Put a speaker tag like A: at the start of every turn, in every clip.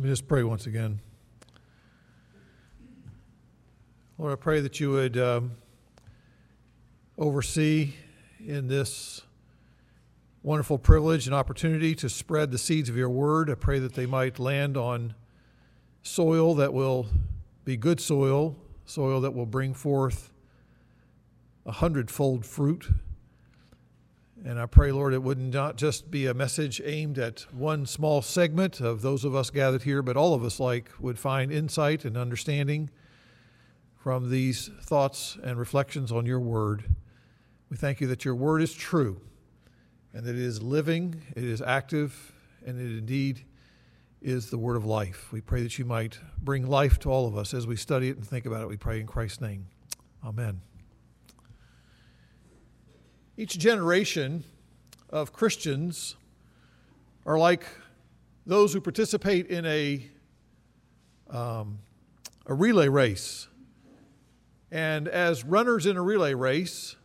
A: Let me just pray once again. Lord, I pray that you would um, oversee in this wonderful privilege and opportunity to spread the seeds of your word. I pray that they might land on soil that will be good soil, soil that will bring forth a hundredfold fruit. And I pray, Lord, it would not just be a message aimed at one small segment of those of us gathered here, but all of us like would find insight and understanding from these thoughts and reflections on your word. We thank you that your word is true and that it is living, it is active, and it indeed is the word of life. We pray that you might bring life to all of us as we study it and think about it. We pray in Christ's name. Amen. Each generation of Christians are like those who participate in a, um, a relay race. And as runners in a relay race,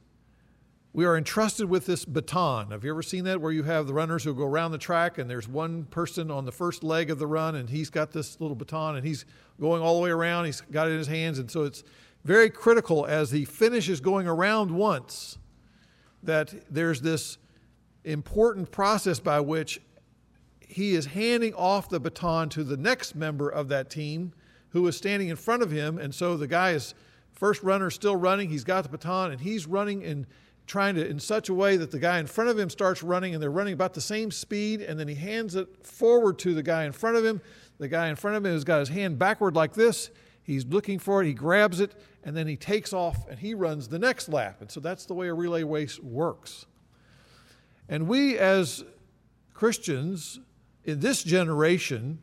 A: we are entrusted with this baton. Have you ever seen that where you have the runners who go around the track and there's one person on the first leg of the run and he's got this little baton and he's going all the way around, he's got it in his hands. And so it's very critical as the finish is going around once that there's this important process by which he is handing off the baton to the next member of that team who is standing in front of him. And so the guy is first runner still running. He's got the baton and he's running and trying to in such a way that the guy in front of him starts running and they're running about the same speed. And then he hands it forward to the guy in front of him. The guy in front of him has got his hand backward like this. He's looking for it. He grabs it and then he takes off and he runs the next lap. And so that's the way a relay race works. And we, as Christians in this generation,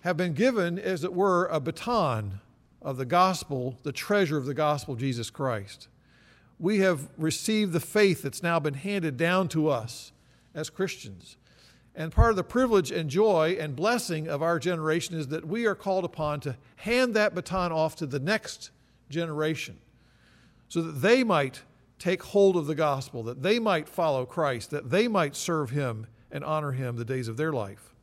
A: have been given, as it were, a baton of the gospel, the treasure of the gospel of Jesus Christ. We have received the faith that's now been handed down to us as Christians. And part of the privilege and joy and blessing of our generation is that we are called upon to hand that baton off to the next generation so that they might take hold of the gospel, that they might follow Christ, that they might serve Him and honor Him the days of their life.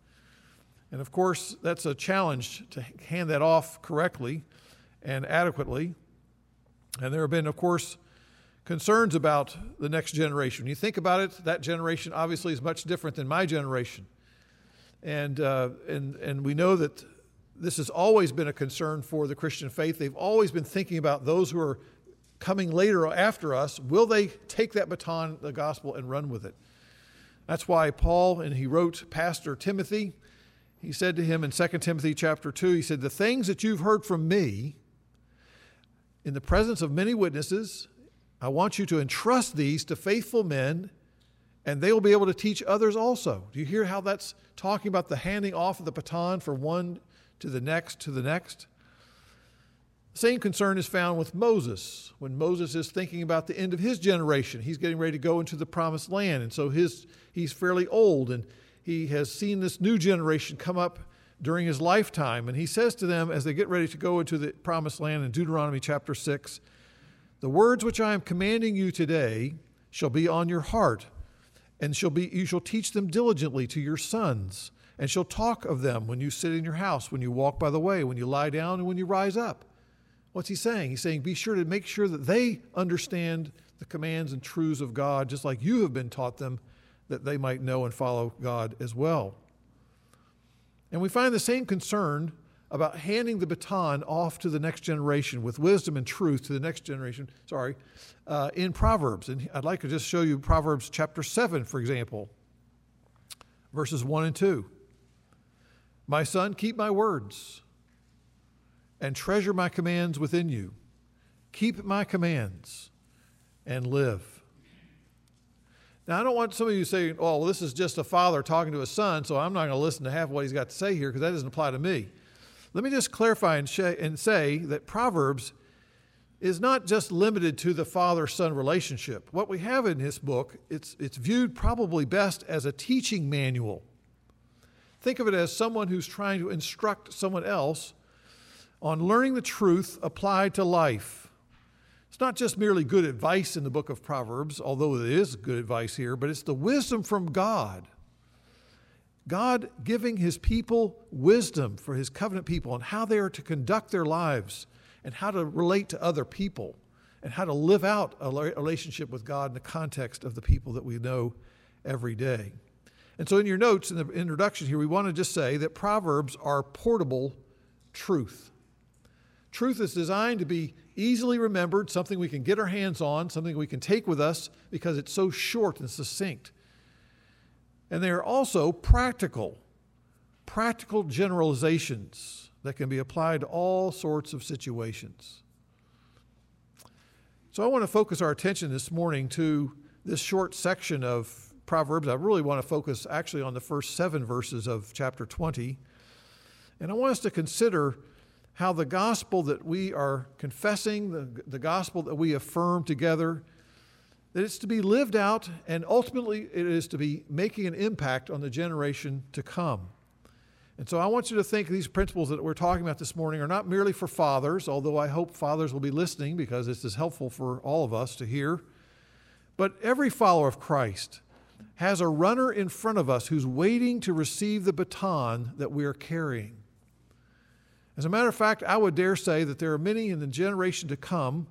A: And of course, that's a challenge to hand that off correctly and adequately. And there have been, of course, concerns about the next generation. When you think about it, that generation obviously is much different than my generation. And, uh, and, and we know that this has always been a concern for the Christian faith. They've always been thinking about those who are coming later after us. Will they take that baton, the gospel, and run with it? That's why Paul, and he wrote Pastor Timothy, he said to him in 2 Timothy chapter 2, he said, The things that you've heard from me in the presence of many witnesses, I want you to entrust these to faithful men, and they will be able to teach others also. Do you hear how that's talking about the handing off of the baton for one to the next, to the next. The same concern is found with Moses. When Moses is thinking about the end of his generation, he's getting ready to go into the promised land. And so his, he's fairly old and he has seen this new generation come up during his lifetime. And he says to them as they get ready to go into the promised land in Deuteronomy chapter 6 The words which I am commanding you today shall be on your heart, and shall be, you shall teach them diligently to your sons and shall talk of them when you sit in your house, when you walk by the way, when you lie down, and when you rise up. What's he saying? He's saying, be sure to make sure that they understand the commands and truths of God, just like you have been taught them, that they might know and follow God as well. And we find the same concern about handing the baton off to the next generation with wisdom and truth to the next generation, sorry, uh, in Proverbs. And I'd like to just show you Proverbs chapter 7, for example, verses 1 and 2. My son, keep my words and treasure my commands within you. Keep my commands and live. Now, I don't want some of you saying, oh, well, this is just a father talking to a son, so I'm not going to listen to half what he's got to say here because that doesn't apply to me. Let me just clarify and, sh- and say that Proverbs is not just limited to the father son relationship. What we have in this book, it's, it's viewed probably best as a teaching manual Think of it as someone who's trying to instruct someone else on learning the truth applied to life. It's not just merely good advice in the book of Proverbs, although it is good advice here, but it's the wisdom from God God giving his people wisdom for his covenant people on how they are to conduct their lives and how to relate to other people and how to live out a relationship with God in the context of the people that we know every day. And so, in your notes in the introduction here, we want to just say that Proverbs are portable truth. Truth is designed to be easily remembered, something we can get our hands on, something we can take with us because it's so short and succinct. And they are also practical, practical generalizations that can be applied to all sorts of situations. So I want to focus our attention this morning to this short section of Proverbs. I really want to focus actually on the first seven verses of chapter 20. And I want us to consider how the gospel that we are confessing, the, the gospel that we affirm together, that it's to be lived out and ultimately it is to be making an impact on the generation to come. And so I want you to think these principles that we're talking about this morning are not merely for fathers, although I hope fathers will be listening because this is helpful for all of us to hear. But every follower of Christ has a runner in front of us who's waiting to receive the baton that we are carrying. As a matter of fact, I would dare say that there are many in the generation to come.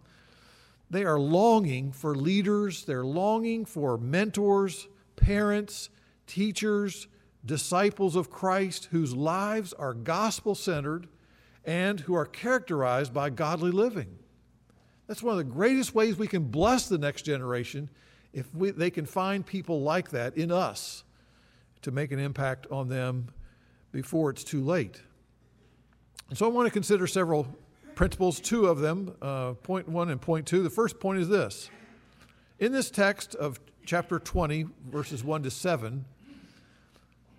A: They are longing for leaders, they're longing for mentors, parents, teachers, disciples of Christ whose lives are gospel centered and who are characterized by godly living. That's one of the greatest ways we can bless the next generation if we, they can find people like that in us to make an impact on them before it's too late. And so I want to consider several principles, two of them, uh, point one and point two. The first point is this In this text of chapter 20, verses 1 to 7,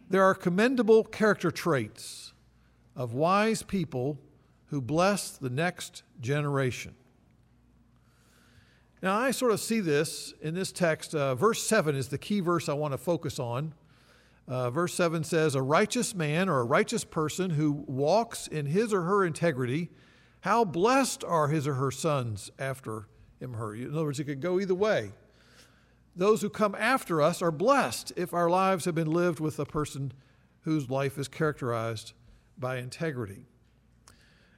A: there are commendable character traits of wise people who bless the next generation. Now, I sort of see this in this text. Uh, verse 7 is the key verse I want to focus on. Uh, verse 7 says, A righteous man or a righteous person who walks in his or her integrity, how blessed are his or her sons after him or her. In other words, it could go either way. Those who come after us are blessed if our lives have been lived with a person whose life is characterized by integrity.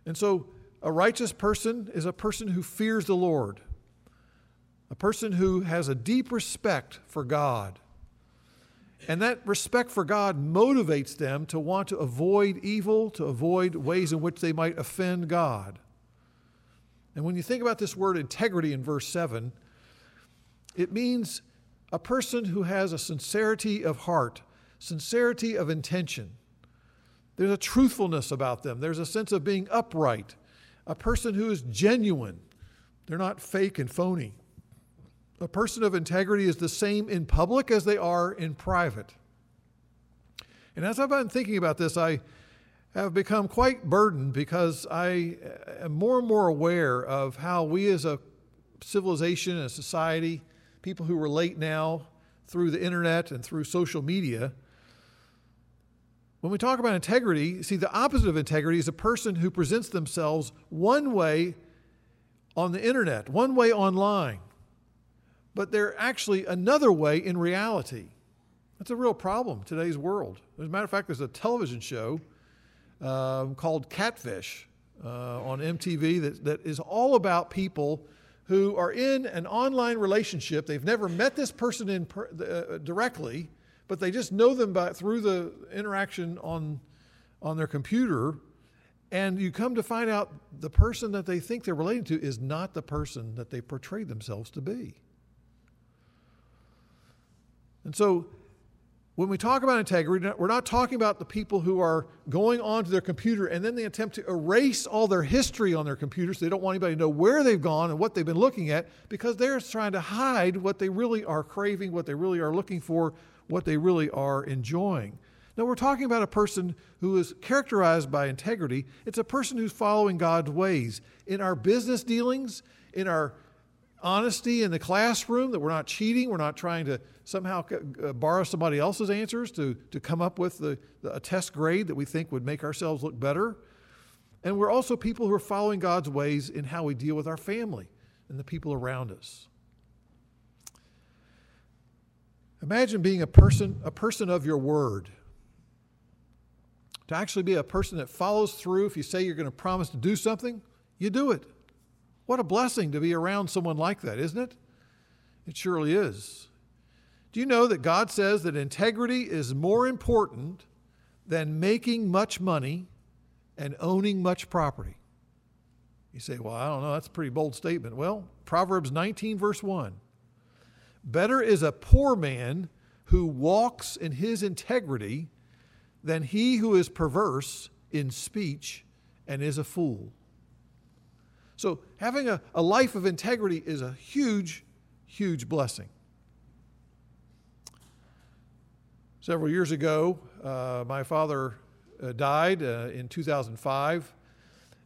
A: And so, a righteous person is a person who fears the Lord a person who has a deep respect for God. And that respect for God motivates them to want to avoid evil, to avoid ways in which they might offend God. And when you think about this word integrity in verse 7, it means a person who has a sincerity of heart, sincerity of intention. There's a truthfulness about them, there's a sense of being upright, a person who is genuine. They're not fake and phony. A person of integrity is the same in public as they are in private. And as I've been thinking about this, I have become quite burdened because I uh, am more and more aware of how we as a civilization and a society, people who relate now through the internet and through social media, when we talk about integrity, see, the opposite of integrity is a person who presents themselves one way on the internet, one way online but they're actually another way in reality. That's a real problem today's world. As a matter of fact, there's a television show um, called Catfish uh, on MTV that, that is all about people who are in an online relationship. They've never met this person in per, uh, directly, but they just know them by, through the interaction on, on their computer. And you come to find out the person that they think they're relating to is not the person that they portray themselves to be. And so when we talk about integrity, we're not talking about the people who are going onto their computer and then they attempt to erase all their history on their computers. So they don't want anybody to know where they've gone and what they've been looking at because they're trying to hide what they really are craving, what they really are looking for, what they really are enjoying. Now, we're talking about a person who is characterized by integrity. It's a person who's following God's ways in our business dealings, in our honesty in the classroom, that we're not cheating, we're not trying to somehow uh, borrow somebody else's answers to, to come up with the, the, a test grade that we think would make ourselves look better. And we're also people who are following God's ways in how we deal with our family and the people around us. Imagine being a person, a person of your word. to actually be a person that follows through. If you say you're going to promise to do something, you do it. What a blessing to be around someone like that, isn't it? It surely is. Do you know that God says that integrity is more important than making much money and owning much property? You say, well, I don't know, that's a pretty bold statement. Well, Proverbs 19, verse 1. Better is a poor man who walks in his integrity than he who is perverse in speech and is a fool. So, having a, a life of integrity is a huge, huge blessing. Several years ago, uh, my father uh, died uh, in 2005.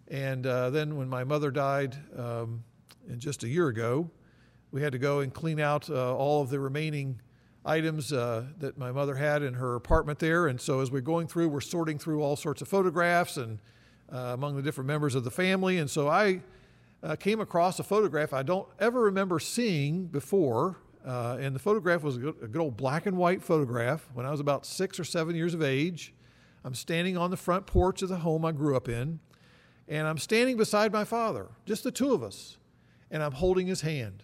A: And uh, then, when my mother died um, just a year ago, we had to go and clean out uh, all of the remaining items uh, that my mother had in her apartment there. And so, as we're going through, we're sorting through all sorts of photographs and among the different members of the family. And so, I came across a photograph I don't ever remember seeing before. Uh, and the photograph was a good, a good, old black and white photograph when I was about six or seven years of age. I'm standing on the front porch of the home I grew up in, and I'm standing beside my father, just the two of us, and I'm holding his hand.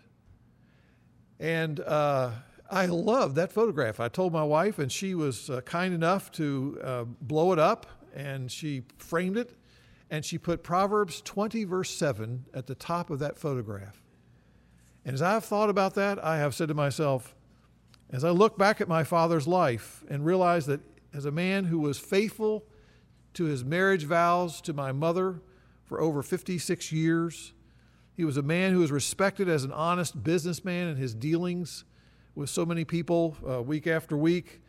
A: And uh, I loved that photograph. I told my wife, and she was uh, kind enough to uh, blow it up, and she framed it and she put Proverbs 20, verse 7 at the top of that photograph. And as I've thought about that, I have said to myself, as I look back at my father's life and realize that as a man who was faithful to his marriage vows to my mother for over 56 years, he was a man who was respected as an honest businessman in his dealings with so many people uh, week after week.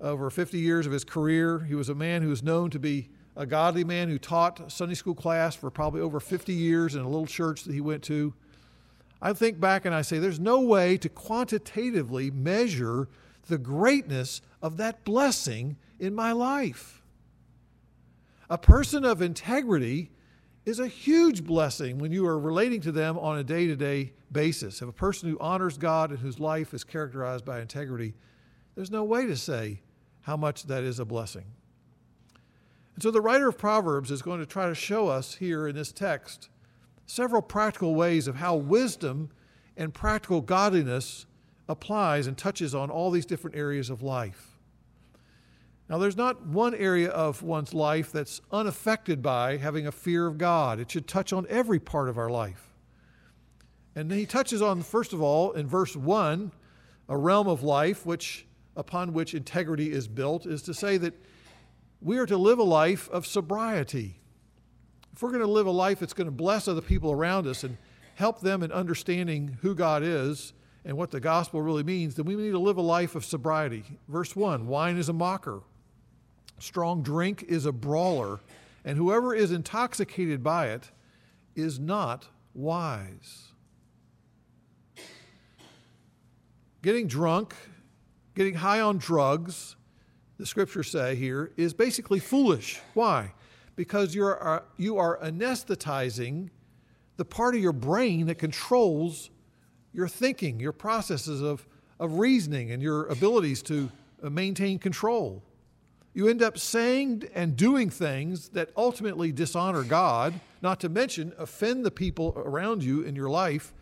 A: Over 50 years of his career, he was a man who was known to be a godly man who taught Sunday school class for probably over 50 years in a little church that he went to. I think back and I say, there's no way to quantitatively measure the greatness of that blessing in my life. A person of integrity is a huge blessing when you are relating to them on a day to day basis. If a person who honors God and whose life is characterized by integrity, there's no way to say how much that is a blessing. And so the writer of Proverbs is going to try to show us here in this text several practical ways of how wisdom and practical godliness applies and touches on all these different areas of life. Now, there's not one area of one's life that's unaffected by having a fear of God. It should touch on every part of our life. And he touches on, first of all, in verse 1, a realm of life which, upon which integrity is built, is to say that we are to live a life of sobriety. If we're going to live a life that's going to bless other people around us and help them in understanding who God is and what the gospel really means, then we need to live a life of sobriety. Verse 1 Wine is a mocker, strong drink is a brawler, and whoever is intoxicated by it is not wise. Getting drunk, getting high on drugs, the scriptures say here, is basically foolish. Why? Because you're, uh, you are anesthetizing the part of your brain that controls your thinking, your processes of, of reasoning, and your abilities to uh, maintain control. You end up saying and doing things that ultimately dishonor God, not to mention offend the people around you in your life,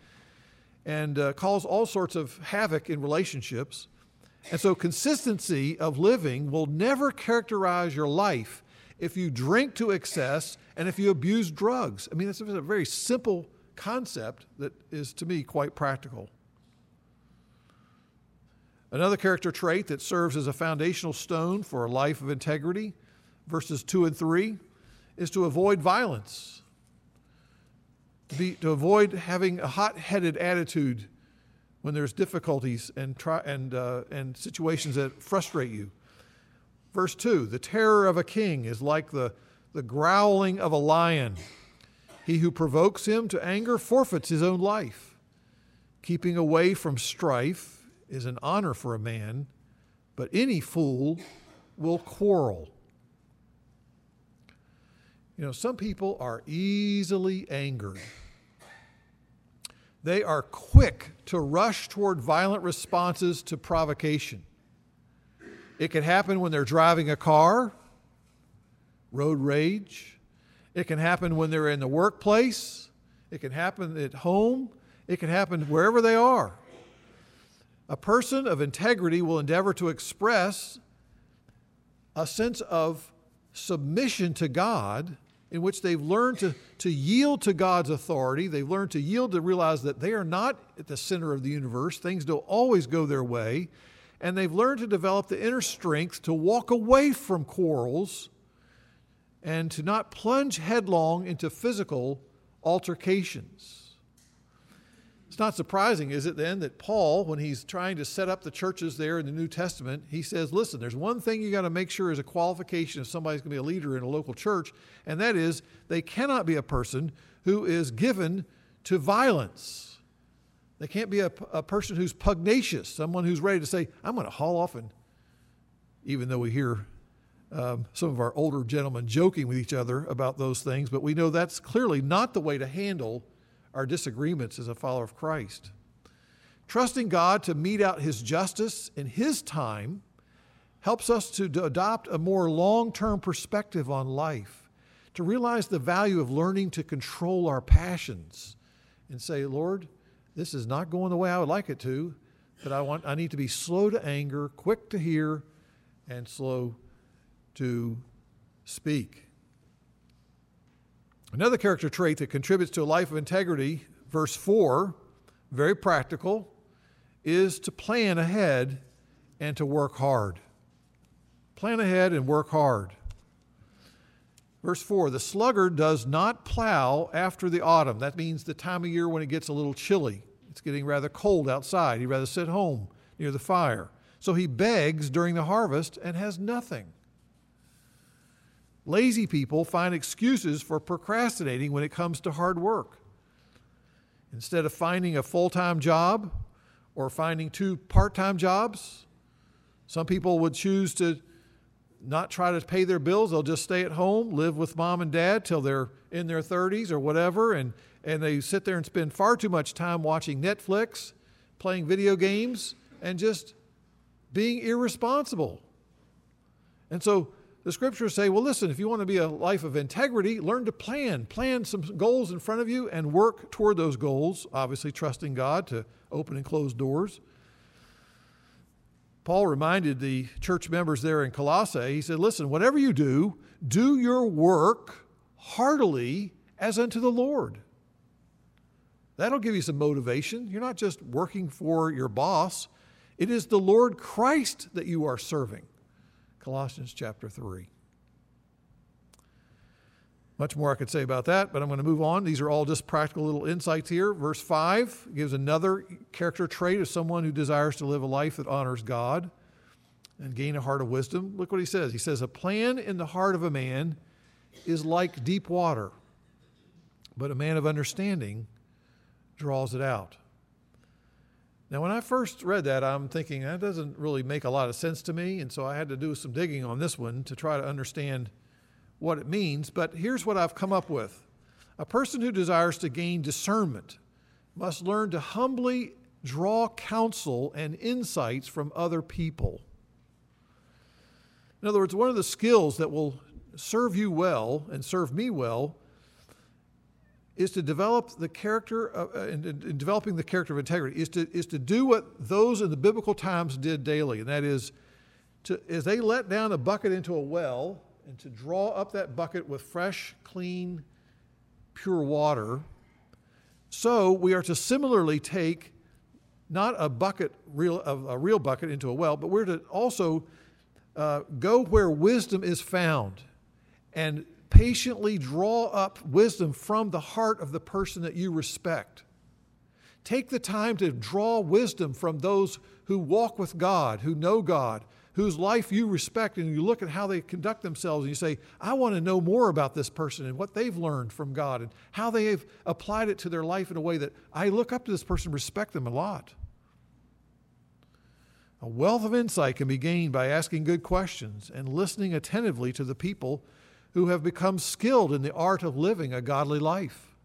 A: and uh, cause all sorts of havoc in relationships. And so, consistency of living will never characterize your life if you drink to excess and if you abuse drugs. I mean, it's a very simple concept that is, to me, quite practical. Another character trait that serves as a foundational stone for a life of integrity, verses 2 and 3, is to avoid violence, to, be, to avoid having a hot headed attitude when there's difficulties and, try, and, uh, and situations that frustrate you. Verse 2 The terror of a king is like the, the growling of a lion. He who provokes him to anger forfeits his own life. Keeping away from strife is an honor for a man, but any fool will quarrel. You know, some people are easily angered. They are quick to rush toward violent responses to provocation. It can happen when they're driving a car, road rage. It can happen when they're in the workplace. It can happen at home. It can happen wherever they are. A person of integrity will endeavor to express a sense of submission to God in which they've learned to, to yield to God's authority. They've learned to yield to realize that they are not at the center of the universe. Things don't always go their way. And they've learned to develop the inner strength to walk away from quarrels and to not plunge headlong into physical altercations. It's not surprising, is it then, that Paul, when he's trying to set up the churches there in the New Testament, he says, listen, there's one thing you got to make sure is a qualification if somebody's going to be a leader in a local church, and that is they cannot be a person who is given to violence. They can't be a, a person who's pugnacious, someone who's ready to say, I'm going to haul off and, even though we hear um, some of our older gentlemen joking with each other about those things, but we know that's clearly not the way to handle our disagreements as a follower of Christ. Trusting God to mete out His justice in His time helps us to adopt a more long term perspective on life, to realize the value of learning to control our passions and say, Lord, this is not going the way I would like it to, but I, want, I need to be slow to anger, quick to hear, and slow to speak. Another character trait that contributes to a life of integrity, verse 4, very practical, is to plan ahead and to work hard. Plan ahead and work hard. Verse 4 The sluggard does not plow after the autumn. That means the time of year when it gets a little chilly. It's getting rather cold outside. He'd rather sit home near the fire. So he begs during the harvest and has nothing. Lazy people find excuses for procrastinating when it comes to hard work. Instead of finding a full time job or finding two part time jobs, some people would choose to not try to pay their bills. They'll just stay at home, live with mom and dad till they're in their 30s or whatever, and, and they sit there and spend far too much time watching Netflix, playing video games, and just being irresponsible. And so the scriptures say, well, listen, if you want to be a life of integrity, learn to plan. Plan some goals in front of you and work toward those goals, obviously trusting God to open and close doors. Paul reminded the church members there in Colossae, he said, listen, whatever you do, do your work heartily as unto the Lord. That'll give you some motivation. You're not just working for your boss, it is the Lord Christ that you are serving. Colossians chapter 3. Much more I could say about that, but I'm going to move on. These are all just practical little insights here. Verse 5 gives another character trait of someone who desires to live a life that honors God and gain a heart of wisdom. Look what he says. He says, A plan in the heart of a man is like deep water, but a man of understanding draws it out. Now, when I first read that, I'm thinking that doesn't really make a lot of sense to me. And so I had to do some digging on this one to try to understand what it means. But here's what I've come up with a person who desires to gain discernment must learn to humbly draw counsel and insights from other people. In other words, one of the skills that will serve you well and serve me well is to develop the character of, uh, in, in, developing the character of integrity is to is to do what those in the biblical times did daily, and that is to as they let down a bucket into a well and to draw up that bucket with fresh, clean, pure water. So we are to similarly take not a bucket real a real bucket into a well, but we're to also uh, go where wisdom is found and patiently draw up wisdom from the heart of the person that you respect. Take the time to draw wisdom from those who walk with God, who know God, whose life you respect, and you look at how they conduct themselves and you say, I want to know more about this person and what they've learned from God and how they have applied it to their life in a way that I look up to this person, respect them a lot. A wealth of insight can be gained by asking good questions and listening attentively to the people who have become skilled in the art of living a godly life.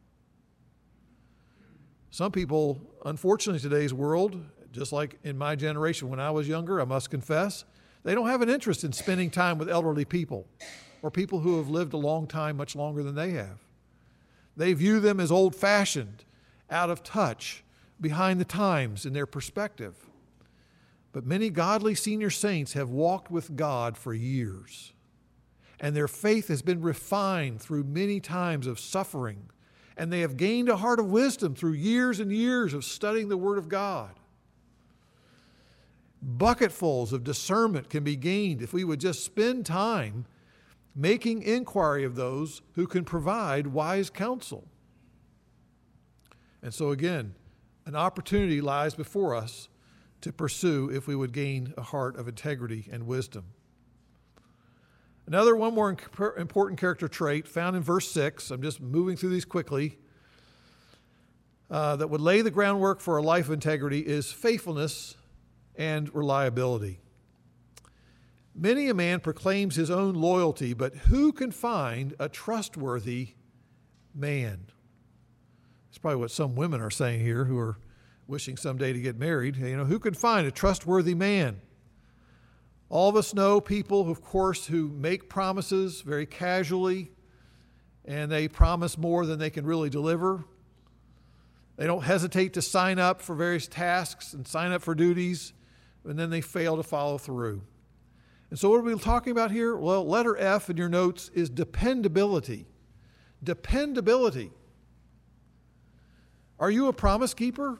A: Some people, unfortunately, in today's world, just like in my generation when I was younger, I must confess, they don't have an interest in spending time with elderly people. or people who have lived a long time, much longer than they have. They view them as old fashioned, out of touch, behind the times in their perspective. But many godly senior saints have walked with God for years, and their faith has been refined through many times of suffering, and they have gained a heart of wisdom through years and years of studying the Word of God. Bucketfuls of discernment can be gained if we would just spend time making inquiry of those who can provide wise counsel. And so, again, an opportunity lies before us to pursue if we would gain a heart of integrity and wisdom. Another one more important character trait found in verse 6, I'm just moving through these quickly, uh, that would lay the groundwork for a life of integrity is faithfulness and reliability. Many a man proclaims his own loyalty, but who can find a trustworthy man? That's probably what some women are saying here who are wishing someday to get married. You know, who can find a trustworthy man? All of us know people, of course, who make promises very casually and they promise more than they can really deliver. They don't hesitate to sign up for various tasks and sign up for duties, and then they fail to follow through. And so, what are we talking about here? Well, letter F in your notes is dependability. Dependability. Are you a promise keeper?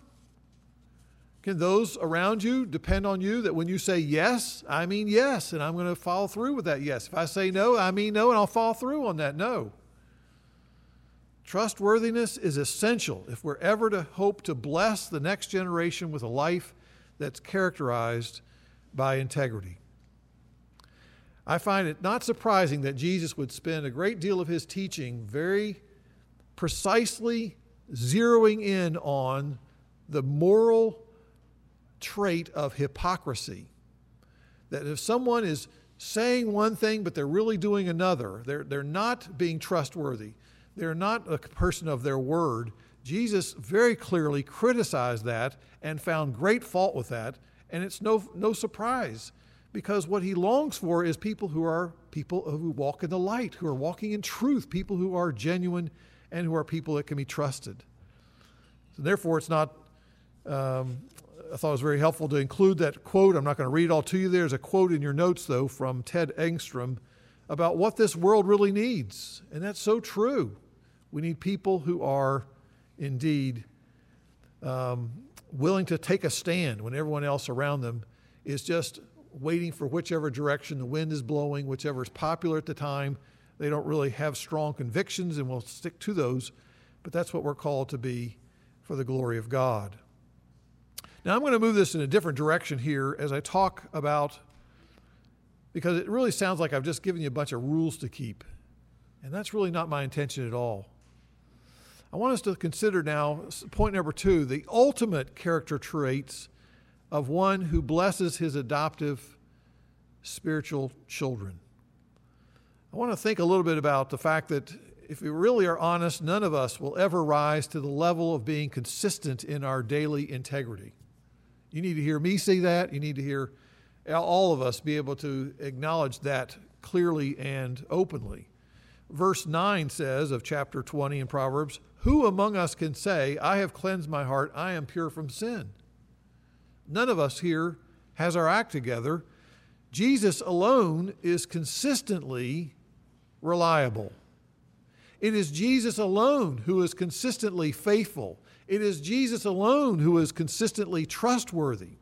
A: Can those around you depend on you that when you say yes, I mean yes, and I'm going to follow through with that yes? If I say no, I mean no, and I'll follow through on that no. Trustworthiness is essential if we're ever to hope to bless the next generation with a life that's characterized by integrity. I find it not surprising that Jesus would spend a great deal of his teaching very precisely zeroing in on the moral trait of hypocrisy. That if someone is saying one thing but they're really doing another, they're, they're not being trustworthy, they're not a person of their word. Jesus very clearly criticized that and found great fault with that, and it's no, no surprise because what he longs for is people who are people who walk in the light, who are walking in truth, people who are genuine and who are people that can be trusted. So therefore, it's not. Um, I thought it was very helpful to include that quote. I'm not going to read it all to you. There's a quote in your notes, though, from Ted Engstrom about what this world really needs. And that's so true. We need people who are indeed um, willing to take a stand when everyone else around them is just waiting for whichever direction the wind is blowing, whichever is popular at the time. They don't really have strong convictions and will stick to those, but that's what we're called to be for the glory of God. Now, I'm going to move this in a different direction here as I talk about, because it really sounds like I've just given you a bunch of rules to keep, and that's really not my intention at all. I want us to consider now point number two the ultimate character traits of one who blesses his adoptive spiritual children. I want to think a little bit about the fact that if we really are honest, none of us will ever rise to the level of being consistent in our daily integrity. You need to hear me say that. You need to hear all of us be able to acknowledge that clearly and openly. Verse 9 says of chapter 20 in Proverbs, Who among us can say, I have cleansed my heart, I am pure from sin? None of us here has our act together. Jesus alone is consistently reliable. It is Jesus alone who is consistently faithful. It is Jesus alone who is consistently trustworthy.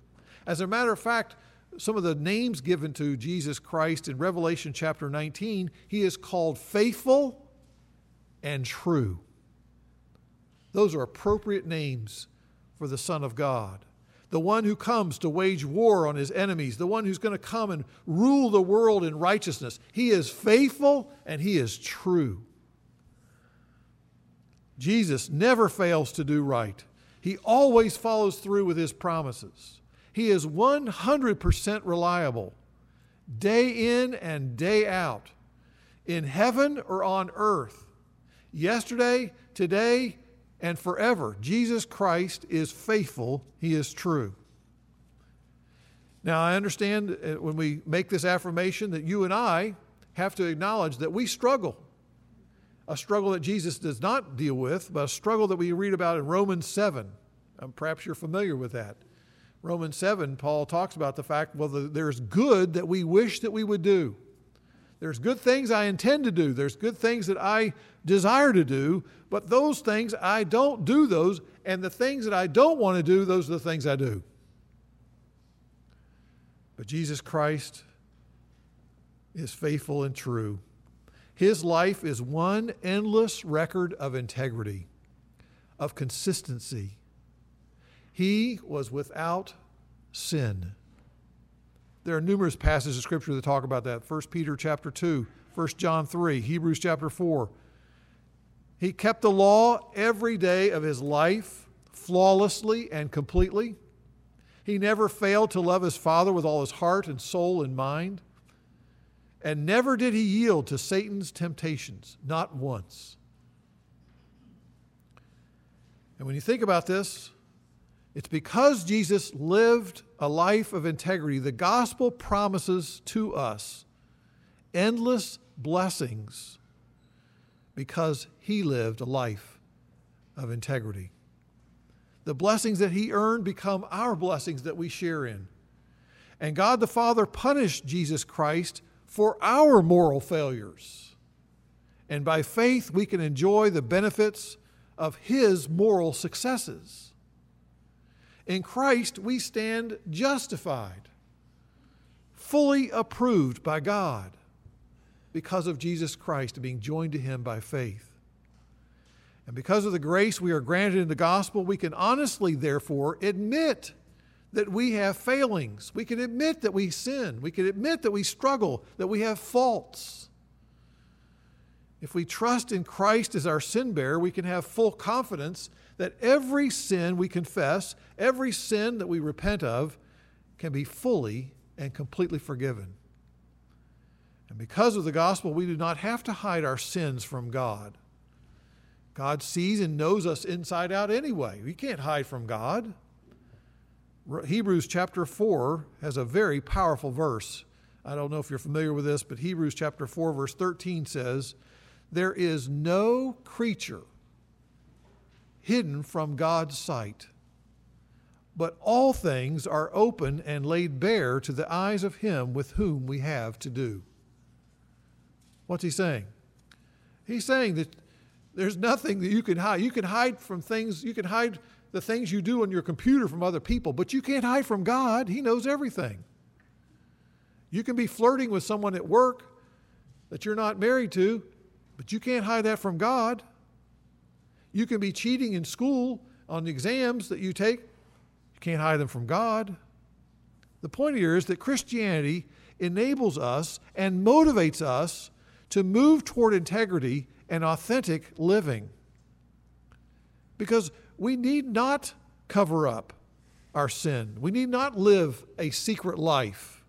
A: As a matter of fact, some of the names given to Jesus Christ in Revelation chapter 19, he is called faithful and true. Those are appropriate names for the Son of God the one who comes to wage war on his enemies, the one who's going to come and rule the world in righteousness. He is faithful and he is true. Jesus never fails to do right. He always follows through with his promises. He is 100% reliable, day in and day out, in heaven or on earth, yesterday, today, and forever. Jesus Christ is faithful, He is true. Now, I understand uh, when we make this affirmation that you and I have to acknowledge that we struggle. A struggle that Jesus does not deal with, but a struggle that we read about in Romans 7. Um, perhaps you're familiar with that. Romans 7, Paul talks about the fact, well, there's good that we wish that we would do. There's good things I intend to do. There's good things that I desire to do, but those things I don't do those, and the things that I don't want to do, those are the things I do. But Jesus Christ is faithful and true. His life is one endless record of integrity, of consistency. He was without sin. There are numerous passages of scripture that talk about that. 1 Peter chapter 2, 1 John 3, Hebrews chapter 4. He kept the law every day of his life flawlessly and completely. He never failed to love his Father with all his heart and soul and mind. And never did he yield to Satan's temptations, not once. And when you think about this, it's because Jesus lived a life of integrity. The gospel promises to us endless blessings because he lived a life of integrity. The blessings that he earned become our blessings that we share in. And God the Father punished Jesus Christ for our moral failures. And by faith, we can enjoy the benefits of his moral successes. In Christ, we stand justified, fully approved by God because of Jesus Christ and being joined to him by faith. And because of the grace we are granted in the gospel, we can honestly, therefore, admit that we have failings. We can admit that we sin. We can admit that we struggle, that we have faults. If we trust in Christ as our sin bearer, we can have full confidence that every sin we confess, every sin that we repent of, can be fully and completely forgiven. And because of the gospel, we do not have to hide our sins from God. God sees and knows us inside out anyway. We can't hide from God. Hebrews chapter 4 has a very powerful verse. I don't know if you're familiar with this, but Hebrews chapter 4, verse 13 says, There is no creature hidden from God's sight, but all things are open and laid bare to the eyes of Him with whom we have to do. What's he saying? He's saying that there's nothing that you can hide. You can hide from things, you can hide the things you do on your computer from other people, but you can't hide from God. He knows everything. You can be flirting with someone at work that you're not married to, but you can't hide that from God. You can be cheating in school on the exams that you take, you can't hide them from God. The point here is that Christianity enables us and motivates us to move toward integrity and authentic living. Because we need not cover up our sin, we need not live a secret life.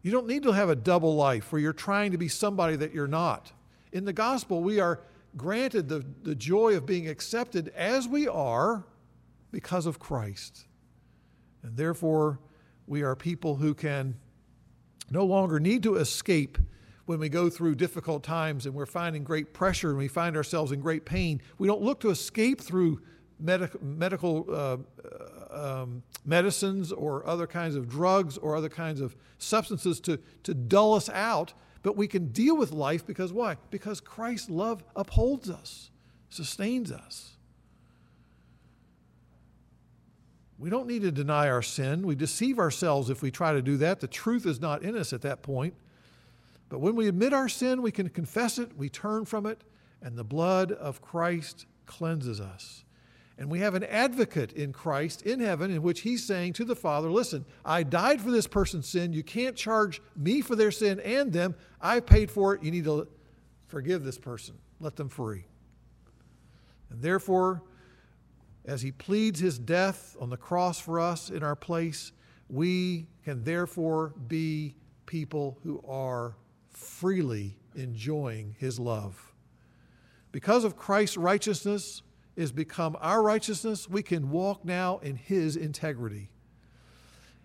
A: You don't need to have a double life where you're trying to be somebody that you're not. In the gospel, we are granted the, the joy of being accepted as we are because of Christ. And therefore, we are people who can no longer need to escape when we go through difficult times and we're finding great pressure and we find ourselves in great pain, we don't look to escape through medic- medical uh, uh, um, medicines or other kinds of drugs or other kinds of substances to, to dull us out, but we can deal with life because why? Because Christ's love upholds us, sustains us. We don't need to deny our sin. We deceive ourselves if we try to do that. The truth is not in us at that point. But when we admit our sin, we can confess it, we turn from it, and the blood of Christ cleanses us. And we have an advocate in Christ in heaven in which he's saying to the Father, Listen, I died for this person's sin. You can't charge me for their sin and them. I paid for it. You need to forgive this person, let them free. And therefore, as he pleads his death on the cross for us in our place, we can therefore be people who are freely enjoying his love. Because of Christ's righteousness is become our righteousness, we can walk now in his integrity.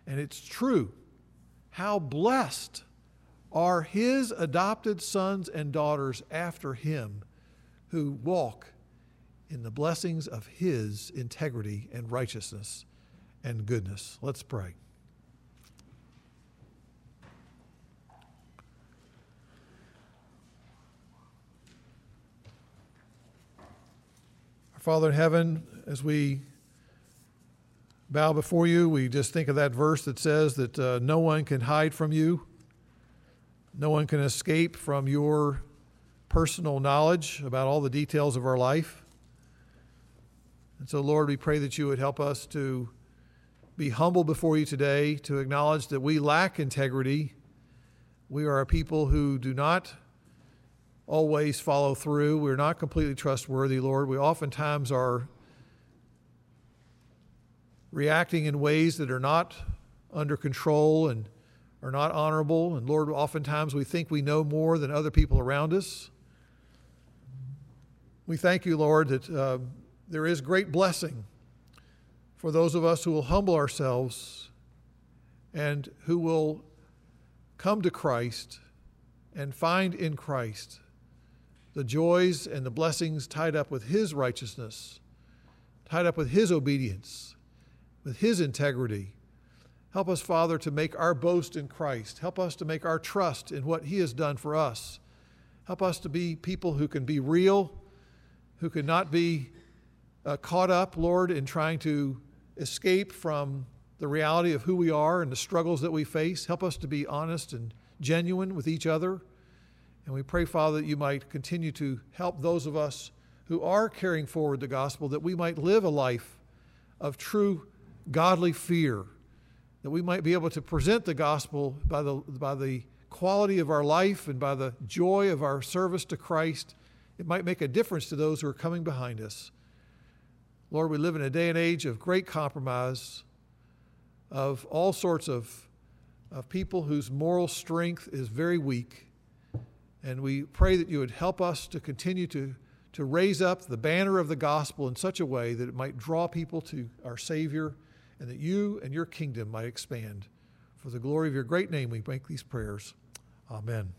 A: And it's true how blessed are his adopted sons and daughters after him who walk in the blessings of his integrity and righteousness and goodness. Let's pray. Father in heaven, as we bow before you, we just think of that verse that says that uh, no one can hide from you, no one can escape from your personal knowledge about all the details of our life. And so, Lord, we pray that you would help us to be humble before you today, to acknowledge that we lack integrity. We are a people who do not always follow through. We're not completely trustworthy, Lord. We oftentimes are reacting in ways that are not under control and are not honorable. And Lord, oftentimes we think we know more than other people around us. We thank you, Lord, that uh, there is great blessing for those of us who will humble ourselves and who will come to Christ and find in Christ the joys and the blessings tied up with His righteousness, tied up with His obedience, with His integrity. Help us, Father, to make our boast in Christ. Help us to make our trust in what He has done for us. Help us to be people who can be real, who can not be uh, caught up, Lord, in trying to escape from the reality of who we are and the struggles that we face. Help us to be honest and genuine with each other. And we pray, Father, that you might continue to help those of us who are carrying forward the gospel, that we might live a life of true godly fear, that we might be able to present the gospel by the, by the quality of our life and by the joy of our service to Christ. It might make a difference to those who are coming behind us. Lord, we live in a day and age of great compromise, of all sorts of, of people whose moral strength is very weak. And we pray that you would help us to continue to, to raise up the banner of the gospel in such a way that it might draw people to our Savior and that you and your kingdom might expand. For the glory of your great name, we make these prayers. Amen.